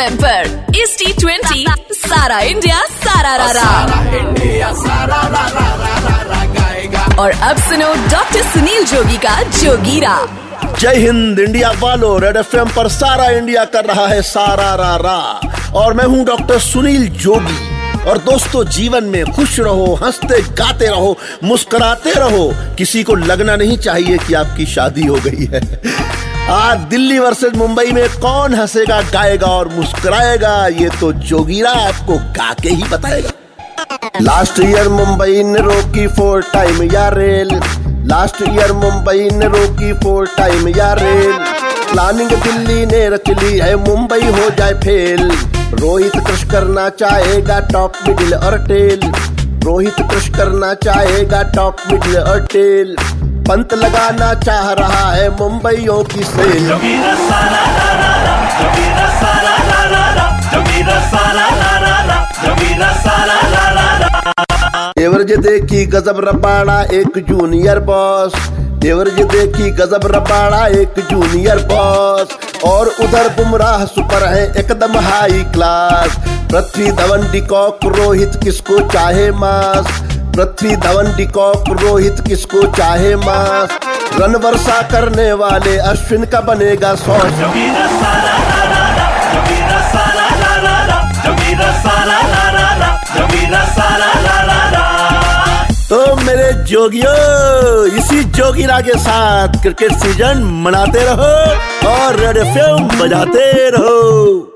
M पर इस T twenty सारा इंडिया सारा रा और अब सुनो डॉक्टर सुनील जोगी का जोगीरा जय हिंद इंडिया वालो रेड एफ़ पर सारा इंडिया कर रहा है सारा रा रा और मैं हूँ डॉक्टर सुनील जोगी और दोस्तों जीवन में खुश रहो हँसते गाते रहो मुस्कुराते रहो। किसी को लगना नहीं चाहिए कि आपकी शादी हो गई है। आज दिल्ली वर्सेस मुंबई में कौन हंसेगा, गाएगा और मुस्कुराएगा, ये तो जोगीरा आपको गा के ही बताएगा। लास्ट ईयर मुंबई ने रोकी फोर टाइम या रेल लास्ट ईयर मुंबई ने रोकी फोर टाइम या रेल प्लानिंग दिल्ली ने रच ली है, मुंबई हो जाए फेल। रोहित क्रश करना चाहेगा टॉप मिडिल और टेल रोहित क्रश करना चाहेगा टॉप मिडिल और टेल पंत लगाना चाह रहा है मुंबईयों की सेल। एवरेज देखी गजब रबाड़ा, एक जूनियर बॉस एवरेज देखी गजब रबाड़ा, एक जूनियर बॉस और उधर बुमराह सुपर है एकदम high class Prithvi Dhawan, de Kock, Rohit, किसको चाहे मास। पृथ्वी धवन डिकॉक रोहित किसको चाहे मास रन वर्षा करने वाले अश्विन का बनेगा सौ तो मेरे जोगियो, इसी जोगिरा के साथ क्रिकेट सीज़न मनाते रहो और रेड एफ़ बजाते रहो।